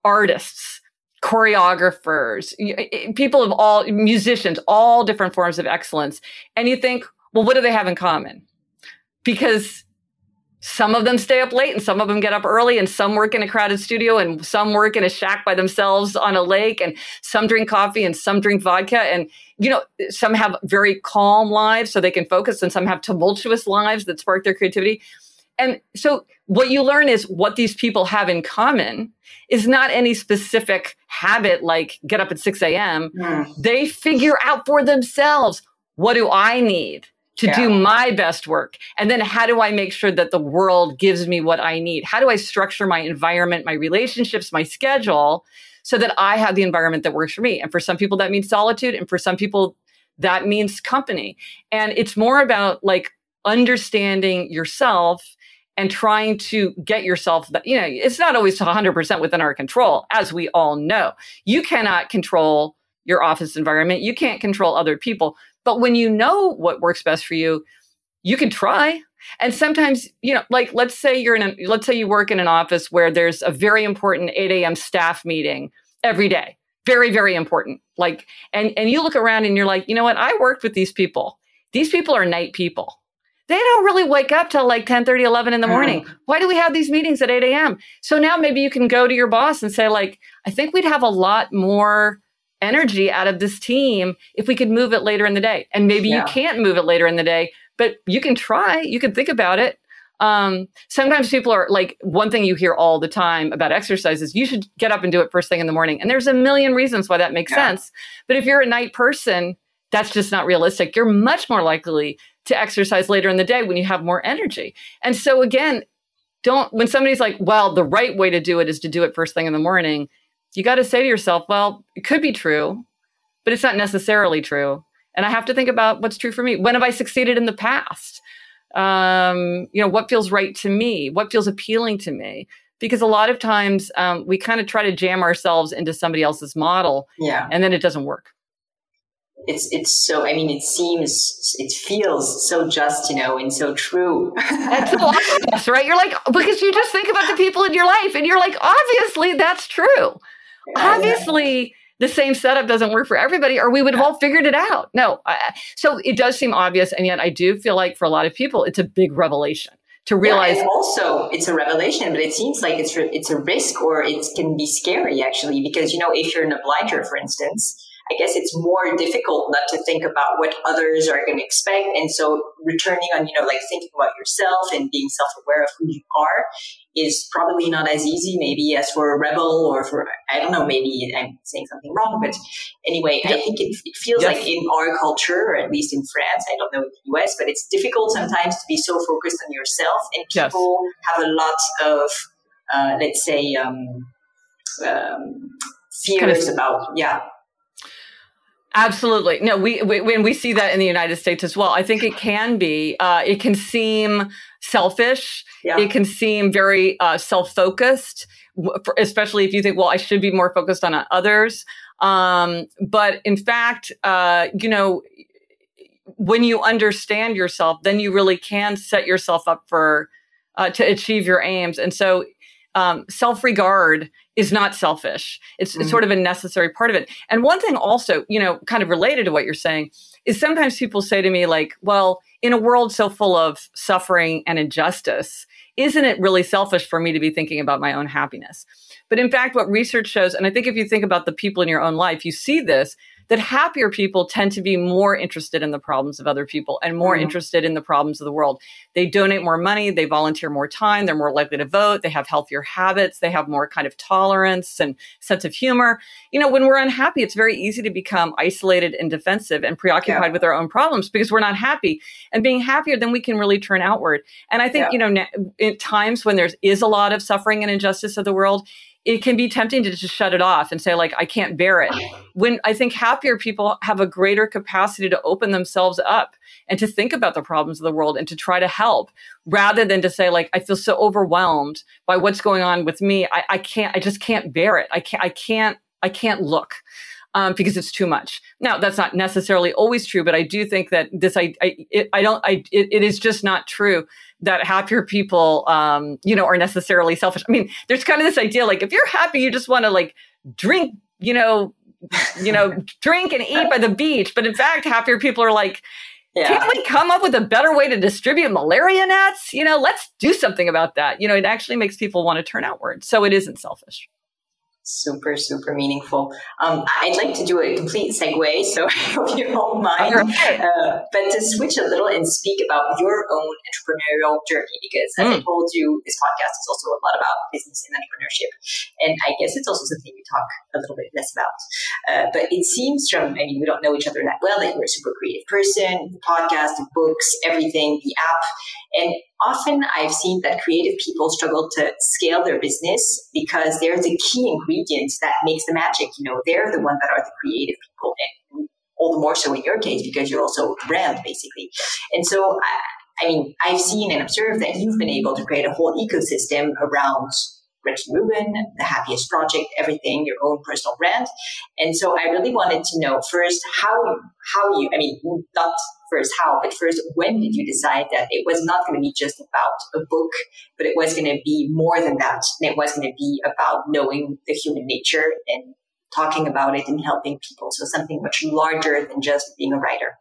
artists, choreographers, people of all musicians, all different forms of excellence. And you think, well, what do they have in common? Because some of them stay up late and some of them get up early and some work in a crowded studio and some work in a shack by themselves on a lake and some drink coffee and some drink vodka and you know some have very calm lives so they can focus and some have tumultuous lives that spark their creativity and so what you learn is what these people have in common is not any specific habit like get up at 6 a.m. Mm. They figure out for themselves what do I need? To yeah. do my best work? And then how do I make sure that the world gives me what I need? How do I structure my environment, my relationships, my schedule so that I have the environment that works for me? And for some people, that means solitude. And for some people, that means company. And it's more about like understanding yourself and trying to get yourself that, you know, it's not always 100% within our control, as we all know. You cannot control your office environment. You can't control other people. But when you know what works best for you, you can try. And sometimes, you know, like let's say you're in a, let's say you work in an office where there's a very important 8 a.m. staff meeting every day. Very, very important. Like, and, and you look around and you're like, you know what? I worked with these people. These people are night people. They don't really wake up till like 10, 30, 11 in the morning. Mm. Why do we have these meetings at 8 a.m.? So now maybe you can go to your boss and say, like, I think we'd have a lot more energy out of this team if we could move it later in the day. And maybe yeah. you can't move it later in the day, but you can try, you can think about it. Um, sometimes people are like, one thing you hear all the time about exercise is you should get up and do it first thing in the morning. And there's a million reasons why that makes yeah. sense. But if you're a night person, that's just not realistic. You're much more likely to exercise later in the day when you have more energy. And so again, don't, when somebody's like, well, the right way to do it is to do it first thing in the morning you got to say to yourself, well, it could be true, but it's not necessarily true. And I have to think about what's true for me. When have I succeeded in the past? Um, you know, what feels right to me? What feels appealing to me? Because a lot of times um, we kind of try to jam ourselves into somebody else's model, yeah, and then it doesn't work. It's it's so. I mean, it seems, it feels so just, you know, and so true. That's so obvious, right? You're like because you just think about the people in your life, and you're like, obviously, that's true obviously the same setup doesn't work for everybody or we would have all figured it out. No I, so it does seem obvious and yet i do feel like for a lot of people it's a big revelation to realize yeah, also it's a revelation but it seems like it's it's a risk or it can be scary actually because you know if you're an Obliger for instance I guess it's more difficult not to think about what others are going to expect. And so returning on, you know, like thinking about yourself and being self aware of who you are is probably not as easy maybe as for a rebel or for, I don't know, maybe I'm saying something wrong, but anyway, I think it, it feels yes. like in our culture, or at least in France, I don't know in the US, but it's difficult sometimes to be so focused on yourself and people yes. have a lot of, uh, let's say, um, um, fears kind of, about, yeah, Absolutely. No, we, we, when we see that in the United States as well, I think it can be, uh, it can seem selfish. Yeah. It can seem very uh, self focused, especially if you think, well, I should be more focused on others. Um, but in fact, uh, you know, when you understand yourself, then you really can set yourself up for uh, to achieve your aims. And so, um, self regard is not selfish. It's, mm-hmm. it's sort of a necessary part of it. And one thing also, you know, kind of related to what you're saying is sometimes people say to me, like, well, in a world so full of suffering and injustice, isn't it really selfish for me to be thinking about my own happiness? But in fact, what research shows, and I think if you think about the people in your own life, you see this that happier people tend to be more interested in the problems of other people and more mm. interested in the problems of the world. They donate more money, they volunteer more time, they're more likely to vote, they have healthier habits, they have more kind of tolerance and sense of humor. You know, when we're unhappy, it's very easy to become isolated and defensive and preoccupied yeah. with our own problems because we're not happy. And being happier, then we can really turn outward. And I think, yeah. you know, in times when there is a lot of suffering and injustice of the world, it can be tempting to just shut it off and say like i can't bear it. When i think happier people have a greater capacity to open themselves up and to think about the problems of the world and to try to help rather than to say like i feel so overwhelmed by what's going on with me. I, I can't i just can't bear it. I can't i can't i can't look um, because it's too much. Now, that's not necessarily always true, but I do think that this, I, I, it, I don't, I, it, it is just not true that happier people, um, you know, are necessarily selfish. I mean, there's kind of this idea like if you're happy, you just want to like drink, you know, you know, *laughs* drink and eat by the beach. But in fact, happier people are like, yeah. Can't we come up with a better way to distribute malaria nets? You know, let's do something about that. You know, it actually makes people want to turn outward. So it isn't selfish super super meaningful. Um, i'd like to do a complete segue so *laughs* i hope you don't mind. Uh, but to switch a little and speak about your own entrepreneurial journey because as mm. i told you this podcast is also a lot about business and entrepreneurship and i guess it's also something we talk a little bit less about. Uh, but it seems from i mean we don't know each other that well that you're a super creative person the podcast the books everything the app and often I've seen that creative people struggle to scale their business because they're the key ingredients that makes the magic. You know, they're the ones that are the creative people. And all the more so in your case because you're also a brand basically. And so, I, I mean, I've seen and observed that you've been able to create a whole ecosystem around Gretchen Rubin, the Happiness Project, everything, your own personal brand. And so I really wanted to know first how how you I mean not first how, but first when did you decide that it was not going to be just about a book, but it was going to be more than that. And it was going to be about knowing the human nature and talking about it and helping people. So something much larger than just being a writer.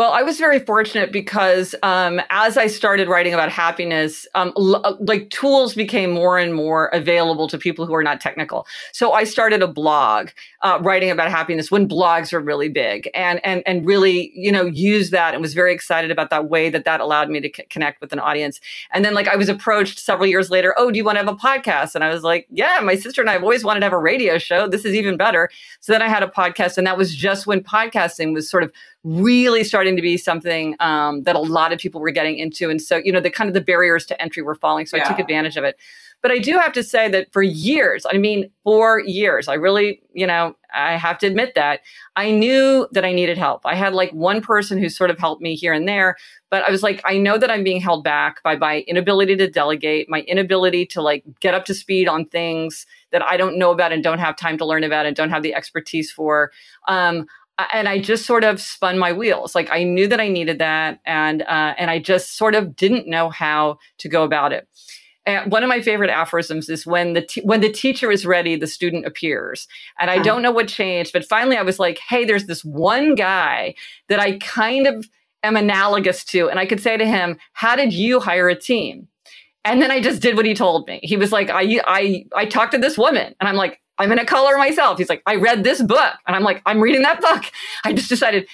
Well, I was very fortunate because um, as I started writing about happiness, um, l- uh, like tools became more and more available to people who are not technical. So I started a blog uh, writing about happiness when blogs were really big, and and and really, you know, use that and was very excited about that way that that allowed me to c- connect with an audience. And then, like, I was approached several years later. Oh, do you want to have a podcast? And I was like, Yeah, my sister and I have always wanted to have a radio show. This is even better. So then I had a podcast, and that was just when podcasting was sort of really starting to be something um, that a lot of people were getting into. And so, you know, the kind of the barriers to entry were falling. So yeah. I took advantage of it. But I do have to say that for years, I mean, for years, I really, you know, I have to admit that I knew that I needed help. I had like one person who sort of helped me here and there, but I was like, I know that I'm being held back by my inability to delegate, my inability to like get up to speed on things that I don't know about and don't have time to learn about and don't have the expertise for. Um, and I just sort of spun my wheels. Like I knew that I needed that, and uh, and I just sort of didn't know how to go about it. And one of my favorite aphorisms is when the t- when the teacher is ready, the student appears. And I uh-huh. don't know what changed, but finally I was like, hey, there's this one guy that I kind of am analogous to, and I could say to him, how did you hire a team? And then I just did what he told me. He was like, I I I talked to this woman, and I'm like, I'm going to color myself. He's like, I read this book. And I'm like, I'm reading that book. *laughs* I just decided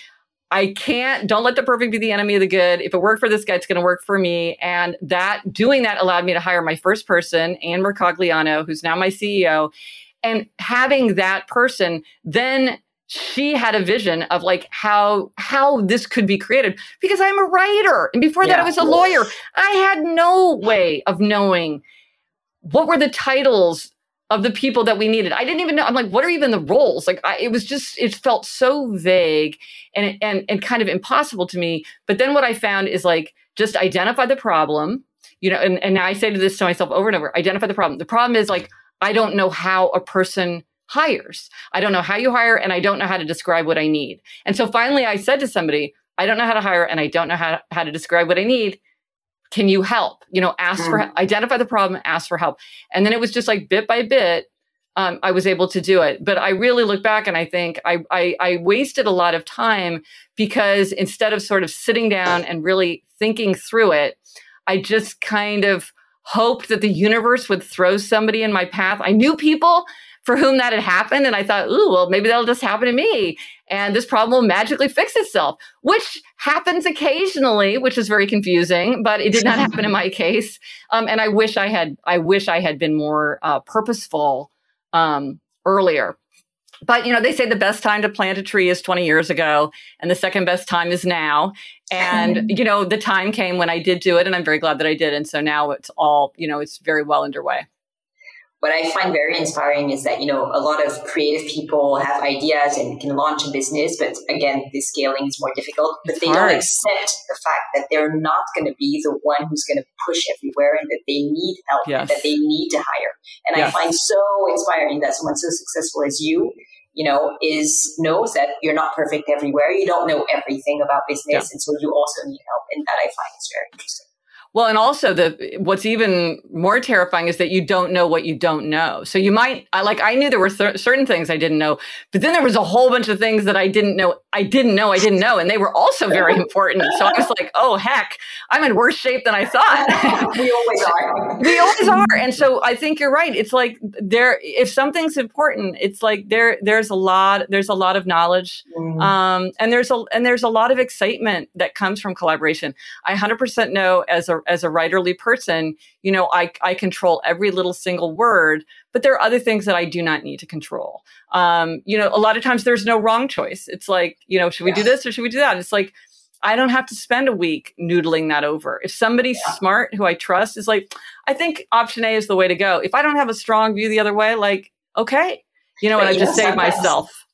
I can't, don't let the perfect be the enemy of the good. If it worked for this guy, it's going to work for me. And that doing that allowed me to hire my first person, Anne Mercogliano, who's now my CEO. And having that person then she had a vision of like how how this could be created because I'm a writer and before yeah. that I was a lawyer. I had no way of knowing what were the titles of the people that we needed. I didn't even know. I'm like, what are even the roles? Like, I, it was just, it felt so vague and, and, and kind of impossible to me. But then what I found is like, just identify the problem, you know, and, and I say to this to myself over and over, identify the problem. The problem is like, I don't know how a person hires. I don't know how you hire and I don't know how to describe what I need. And so finally I said to somebody, I don't know how to hire and I don't know how, how to describe what I need can you help? You know ask mm. for identify the problem ask for help. And then it was just like bit by bit um, i was able to do it. But i really look back and i think I, I i wasted a lot of time because instead of sort of sitting down and really thinking through it i just kind of hoped that the universe would throw somebody in my path. I knew people for whom that had happened. And I thought, ooh, well, maybe that'll just happen to me. And this problem will magically fix itself, which happens occasionally, which is very confusing, but it did not *laughs* happen in my case. Um, and I wish I had, I wish I had been more uh, purposeful um, earlier. But you know, they say the best time to plant a tree is 20 years ago, and the second best time is now. And *laughs* you know, the time came when I did do it, and I'm very glad that I did. And so now it's all, you know, it's very well underway what I find very inspiring is that, you know, a lot of creative people have ideas and can launch a business, but again, the scaling is more difficult. But they don't accept the fact that they're not going to be the one who's going to push everywhere and that they need help yes. and that they need to hire. And yes. I find so inspiring that someone so successful as you you know, is knows that you're not perfect everywhere. You don't know everything about business, yeah. and so you also need help. And that I find is very interesting. Well, and also the what's even more terrifying is that you don't know what you don't know. So you might I like I knew there were certain things I didn't know, but then there was a whole bunch of things that I didn't know. I didn't know I didn't know, and they were also very *laughs* important. So I was like, oh heck, I'm in worse shape than I thought. *laughs* we always are. we always are. And so I think you're right. It's like there if something's important, it's like there there's a lot there's a lot of knowledge, mm. um, and there's a and there's a lot of excitement that comes from collaboration. I 100% know as a as a writerly person, you know, I, I control every little single word, but there are other things that I do not need to control. Um, you know, a lot of times there's no wrong choice. It's like, you know, should we yeah. do this or should we do that? It's like, I don't have to spend a week noodling that over. If somebody yeah. smart who I trust is like, I think option A is the way to go. If I don't have a strong view the other way, like, okay, you know, what? I just saved myself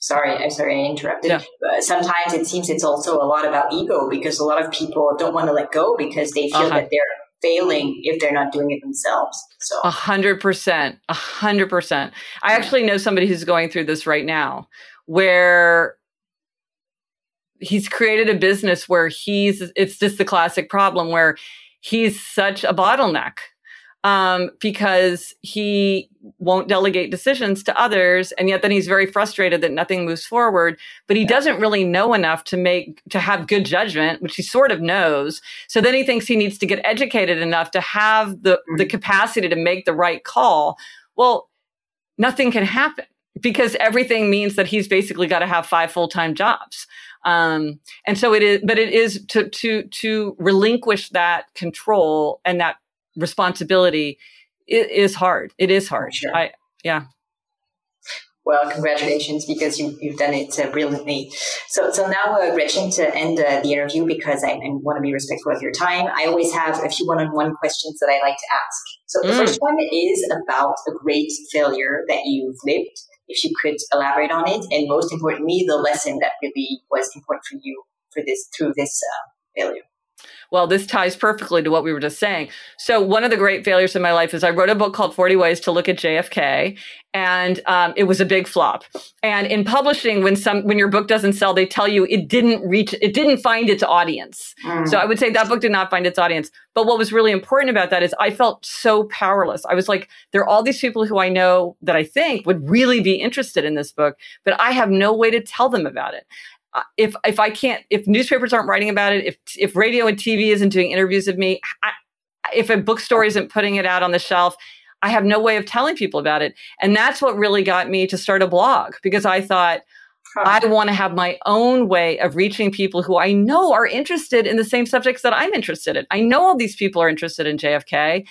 sorry, I'm sorry I interrupted. Yeah. But sometimes it seems it's also a lot about ego because a lot of people don't want to let go because they feel uh-huh. that they're failing if they're not doing it themselves. So a hundred percent, a hundred percent. I actually know somebody who's going through this right now where he's created a business where he's it's just the classic problem where he's such a bottleneck um, because he won't delegate decisions to others, and yet then he's very frustrated that nothing moves forward. But he yeah. doesn't really know enough to make to have good judgment, which he sort of knows. So then he thinks he needs to get educated enough to have the mm-hmm. the capacity to make the right call. Well, nothing can happen because everything means that he's basically got to have five full time jobs. Um, and so it is, but it is to to to relinquish that control and that responsibility it is hard. It is hard. Sure. I yeah. Well, congratulations because you, you've done it uh, brilliantly. So, so now, uh, Gretchen, to end uh, the interview, because I, I, want to be respectful of your time, I always have a few one-on-one questions that I like to ask. So, the mm. first one is about a great failure that you've lived. If you could elaborate on it, and most importantly, the lesson that really was important for you for this through this uh, failure. Well, this ties perfectly to what we were just saying. So, one of the great failures in my life is I wrote a book called 40 Ways to Look at JFK, and um, it was a big flop. And in publishing, when some when your book doesn't sell, they tell you it didn't reach, it didn't find its audience. Mm. So, I would say that book did not find its audience. But what was really important about that is I felt so powerless. I was like, there are all these people who I know that I think would really be interested in this book, but I have no way to tell them about it Uh, if if I can't, if newspapers aren't writing about it, if if radio and TV isn't doing interviews of me, I, if a bookstore isn't putting it out on the shelf, I have no way of telling people about it. And that's what really got me to start a blog because I thought, I want to have my own way of reaching people who I know are interested in the same subjects that I'm interested in. I know all these people are interested in JFK,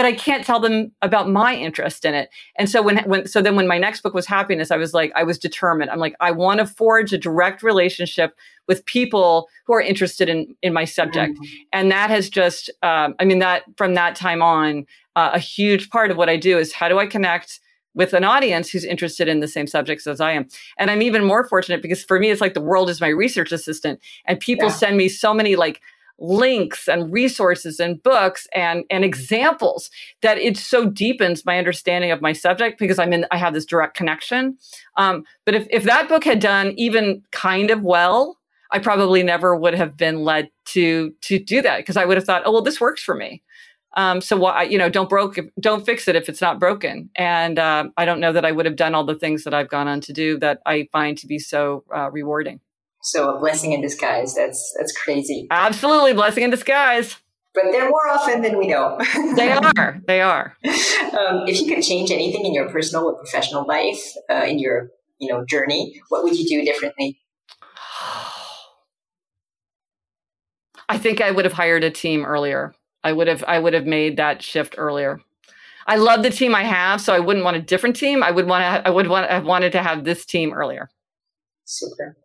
but I can't tell them about my interest in it. And so when, when so then when my next book was happiness, I was like, I was determined. I'm like, I want to forge a direct relationship with people who are interested in in my subject. Mm-hmm. And that has just, um, I mean, that from that time on, uh, a huge part of what I do is how do I connect with an audience who's interested in the same subjects as I am. And I'm even more fortunate because for me, it's like the world is my research assistant, and people yeah. send me so many like links and resources and books and and examples that it so deepens my understanding of my subject because I'm in I have this direct connection. Um, but if if that book had done even kind of well, I probably never would have been led to to do that because I would have thought, oh well, this works for me. Um, so why you know don't broke don't fix it if it's not broken. And uh, I don't know that I would have done all the things that I've gone on to do that I find to be so uh, rewarding. So a blessing in disguise. That's that's crazy. Absolutely, blessing in disguise. But they're more often than we know. *laughs* they are. They are. Um, if you could change anything in your personal or professional life, uh, in your you know journey, what would you do differently? I think I would have hired a team earlier. I would have I would have made that shift earlier. I love the team I have, so I wouldn't want a different team. I would want to I would want have wanted to have this team earlier. Super.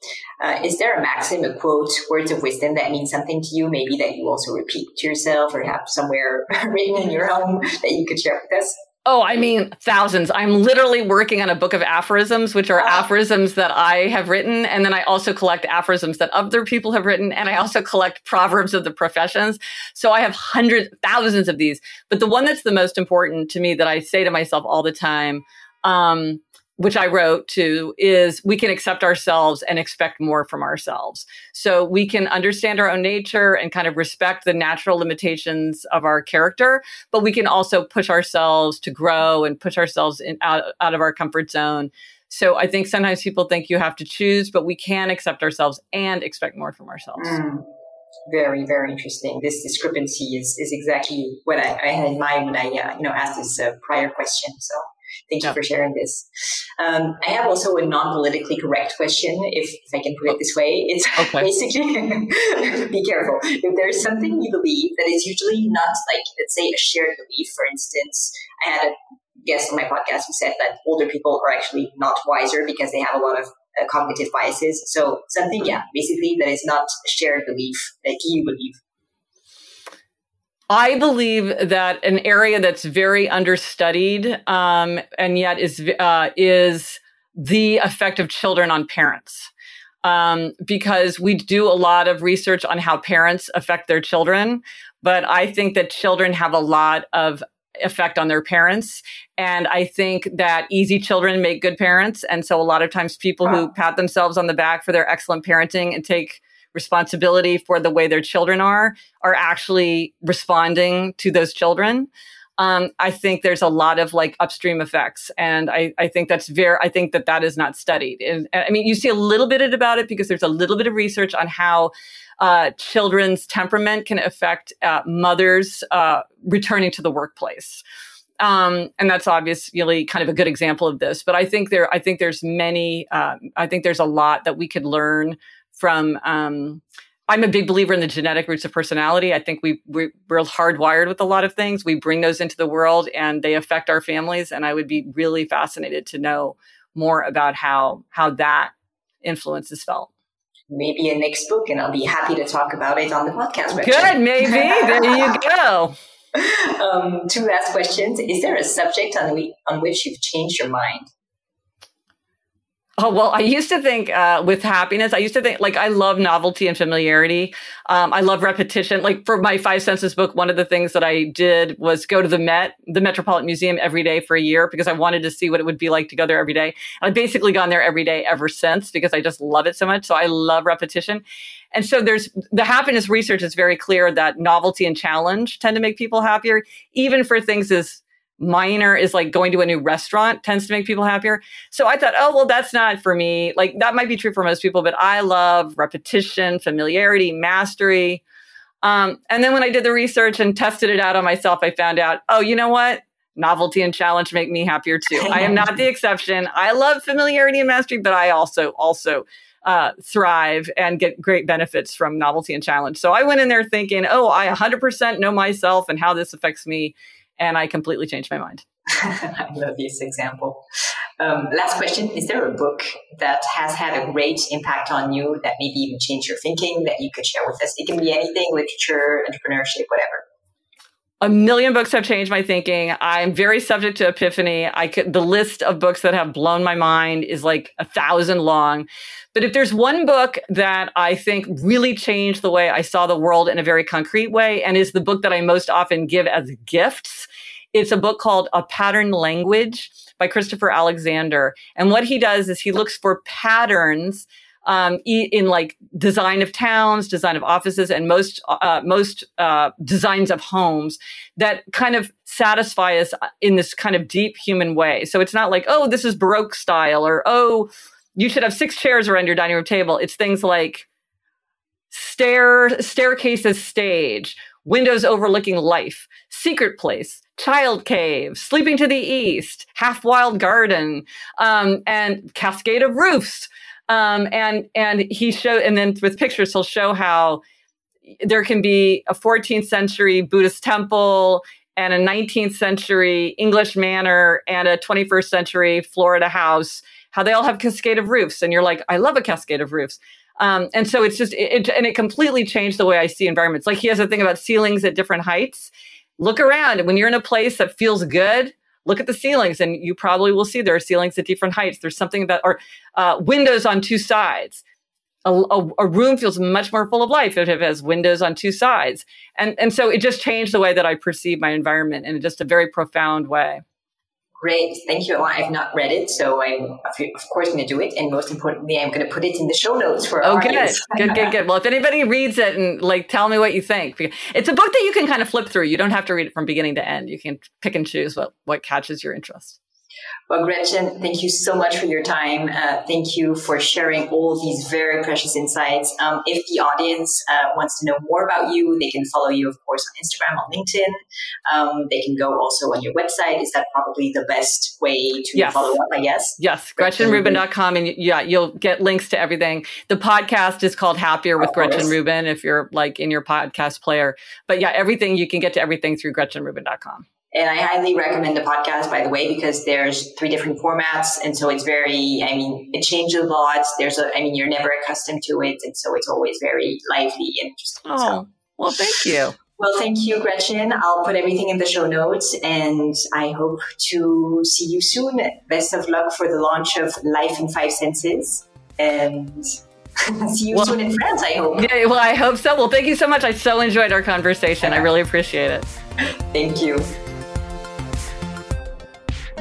Uh, is there a maxim, a quote, words of wisdom that means something to you? Maybe that you also repeat to yourself or have somewhere *laughs* written in your home that you could share with us? Oh, I mean, thousands. I'm literally working on a book of aphorisms, which are wow. aphorisms that I have written. And then I also collect aphorisms that other people have written. And I also collect proverbs of the professions. So I have hundreds, thousands of these. But the one that's the most important to me that I say to myself all the time, um, which I wrote to, is we can accept ourselves and expect more from ourselves. So we can understand our own nature and kind of respect the natural limitations of our character, but we can also push ourselves to grow and push ourselves in, out, out of our comfort zone. So I think sometimes people think you have to choose, but we can accept ourselves and expect more from ourselves. Mm very very interesting this discrepancy is, is exactly what I, I had in mind when i uh, you know asked this uh, prior question so Thank you for sharing this. Um, I have also a non-politically correct question, if, if I can put it this way. It's okay. basically, *laughs* be careful. If there's something you believe that is usually not like, let's say, a shared belief, for instance, I had a guest on my podcast who said that older people are actually not wiser because they have a lot of uh, cognitive biases. So something, yeah, basically that is not a shared belief that you believe. I believe that an area that's very understudied um, and yet is uh, is the effect of children on parents. Um, because we do a lot of research on how parents affect their children, but I think that children have a lot of effect on their parents. And I think that easy children make good parents. And so a lot of times people wow. who pat themselves on the back for their excellent parenting and take responsibility for the way their children are are actually responding to those children um, I think there's a lot of like upstream effects, and I, I think that's very. I think that that is not studied. And, I mean, you see a little bit about it because there's a little bit of research on how uh, children's temperament can affect uh, mothers uh, returning to the workplace. Um, and that's obviously kind of a good example of this. But I think there, I think there's many. Uh, I think there's a lot that we could learn from um, I'm a big believer in the genetic roots of personality. I think we we're, we're hardwired with a lot of things. We bring those into the world, and they affect our families. And I would be really fascinated to know more about how how that influence is felt. Maybe a next book, and I'll be happy to talk about it on the podcast. Good, maybe there you *laughs* go. Um, two last questions: Is there a subject on, we, on which you've changed your mind? Oh, well, I used to think uh, with happiness, I used to think like I love novelty and familiarity. Um, I love repetition. Like for my Five Senses book, one of the things that I did was go to the Met, the Metropolitan Museum every day for a year because I wanted to see what it would be like to go there every day. And I've basically gone there every day ever since because I just love it so much. So I love repetition. And so there's the happiness research is very clear that novelty and challenge tend to make people happier, even for things as minor is like going to a new restaurant tends to make people happier. So I thought, oh, well, that's not for me. Like that might be true for most people, but I love repetition, familiarity, mastery. Um, and then when I did the research and tested it out on myself, I found out, oh, you know what? Novelty and challenge make me happier too. I am not the exception. I love familiarity and mastery, but I also also uh, thrive and get great benefits from novelty and challenge. So I went in there thinking, oh, I 100% know myself and how this affects me, and I completely changed my mind. I love this example. Um, last question Is there a book that has had a great impact on you that maybe even changed your thinking that you could share with us? It can be anything literature, entrepreneurship, whatever. A million books have changed my thinking. I'm very subject to epiphany. I could, the list of books that have blown my mind is like a thousand long. But if there's one book that I think really changed the way I saw the world in a very concrete way and is the book that I most often give as gifts, it's a book called A Pattern Language by Christopher Alexander. And what he does is he looks for patterns um, in like design of towns, design of offices, and most uh, most uh, designs of homes that kind of satisfy us in this kind of deep human way. So it's not like oh this is Baroque style or oh you should have six chairs around your dining room table. It's things like stair staircases stage windows overlooking life, secret place, child cave, sleeping to the east, half wild garden, um, and cascade of roofs. Um, and and he showed, and then with pictures, he'll show how there can be a 14th century Buddhist temple and a 19th century English manor and a 21st century Florida house. How they all have cascade of roofs, and you're like, I love a cascade of roofs. Um, and so it's just, it, and it completely changed the way I see environments. Like he has a thing about ceilings at different heights. Look around. When you're in a place that feels good, look at the ceilings and you probably will see there are ceilings at different heights. There's something about, or uh, windows on two sides. A, a, a, room feels much more full of life if it has windows on two sides. And, and so it just changed the way that I perceive my environment in just a very profound way. Great. Thank you. Oh, I've not read it, so I'm of course going to do it. And most importantly, I'm going to put it in the show notes for Oh, good. good, good, good. Well, if anybody reads it and like tell me what you think. It's a book that you can kind of flip through. You don't have to read it from beginning to end. You can pick and choose what, what catches your interest. Well, Gretchen, thank you so much for your time. Uh, thank you for sharing all these very precious insights. Um, if the audience uh, wants to know more about you, they can follow you, of course, on Instagram, on LinkedIn. Um, they can go also on your website. Is that probably the best way to yes. follow up, I guess? Yes, GretchenRubin.com. And yeah, you'll get links to everything. The podcast is called Happier with Gretchen Rubin if you're like in your podcast player. But yeah, everything, you can get to everything through GretchenRubin.com. And I highly recommend the podcast, by the way, because there's three different formats. And so it's very, I mean, it changes a lot. There's a, I mean, you're never accustomed to it. And so it's always very lively and interesting. Oh, so. well, thank you. Well, thank you, Gretchen. I'll put everything in the show notes and I hope to see you soon. Best of luck for the launch of Life in Five Senses. And *laughs* see you well, soon in France, I hope. Yeah, well, I hope so. Well, thank you so much. I so enjoyed our conversation. I really appreciate it. Thank you.